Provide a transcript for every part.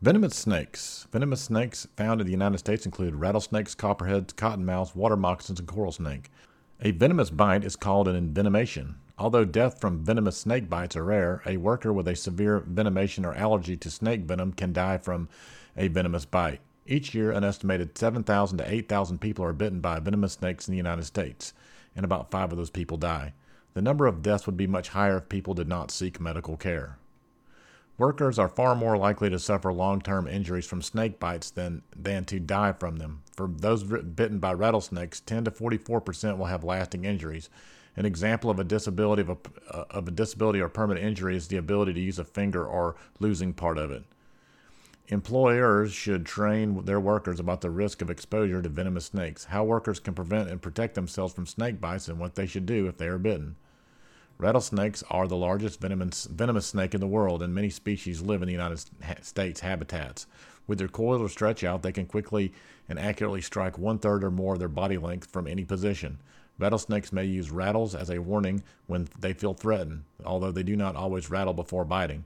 Venomous snakes. Venomous snakes found in the United States include rattlesnakes, copperheads, cottonmouths, water moccasins, and coral snake. A venomous bite is called an envenomation. Although death from venomous snake bites are rare, a worker with a severe venomation or allergy to snake venom can die from a venomous bite. Each year, an estimated 7,000 to 8,000 people are bitten by venomous snakes in the United States, and about five of those people die. The number of deaths would be much higher if people did not seek medical care. Workers are far more likely to suffer long term injuries from snake bites than, than to die from them. For those bitten by rattlesnakes, 10 to 44% will have lasting injuries. An example of a disability of a, uh, of a disability or permanent injury is the ability to use a finger or losing part of it. Employers should train their workers about the risk of exposure to venomous snakes, how workers can prevent and protect themselves from snake bites, and what they should do if they are bitten. Rattlesnakes are the largest venomous, venomous snake in the world, and many species live in the United States habitats. With their coil or stretch out, they can quickly and accurately strike one third or more of their body length from any position. Rattlesnakes may use rattles as a warning when they feel threatened, although they do not always rattle before biting.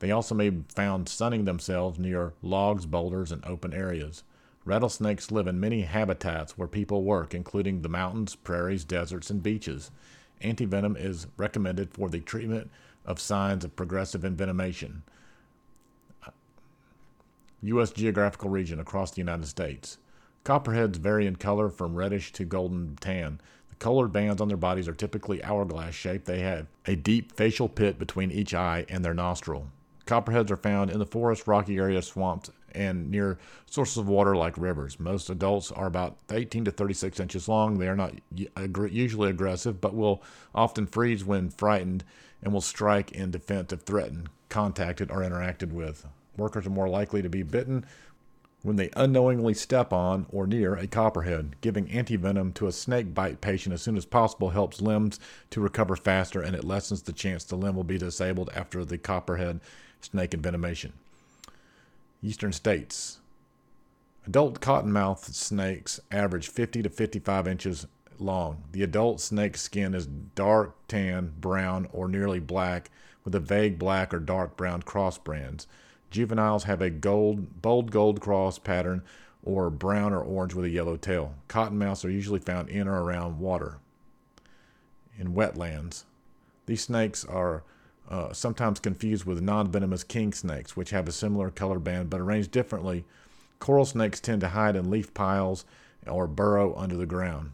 They also may be found sunning themselves near logs, boulders, and open areas. Rattlesnakes live in many habitats where people work, including the mountains, prairies, deserts, and beaches antivenom is recommended for the treatment of signs of progressive envenomation. U.S. geographical region across the United States. Copperheads vary in color from reddish to golden tan. The colored bands on their bodies are typically hourglass shaped. They have a deep facial pit between each eye and their nostril. Copperheads are found in the forest, rocky areas, swamps, and near sources of water like rivers. Most adults are about 18 to 36 inches long. They are not usually aggressive, but will often freeze when frightened and will strike in defense if threatened, contacted, or interacted with. Workers are more likely to be bitten when they unknowingly step on or near a copperhead. Giving antivenom to a snake bite patient as soon as possible helps limbs to recover faster and it lessens the chance the limb will be disabled after the copperhead snake envenomation. Eastern states. Adult cottonmouth snakes average 50 to 55 inches long. The adult snake skin is dark tan, brown, or nearly black with a vague black or dark brown cross bands. Juveniles have a gold, bold gold cross pattern or brown or orange with a yellow tail. Cottonmouths are usually found in or around water. In wetlands, these snakes are uh, sometimes confused with non venomous king snakes, which have a similar color band but arranged differently. Coral snakes tend to hide in leaf piles or burrow under the ground.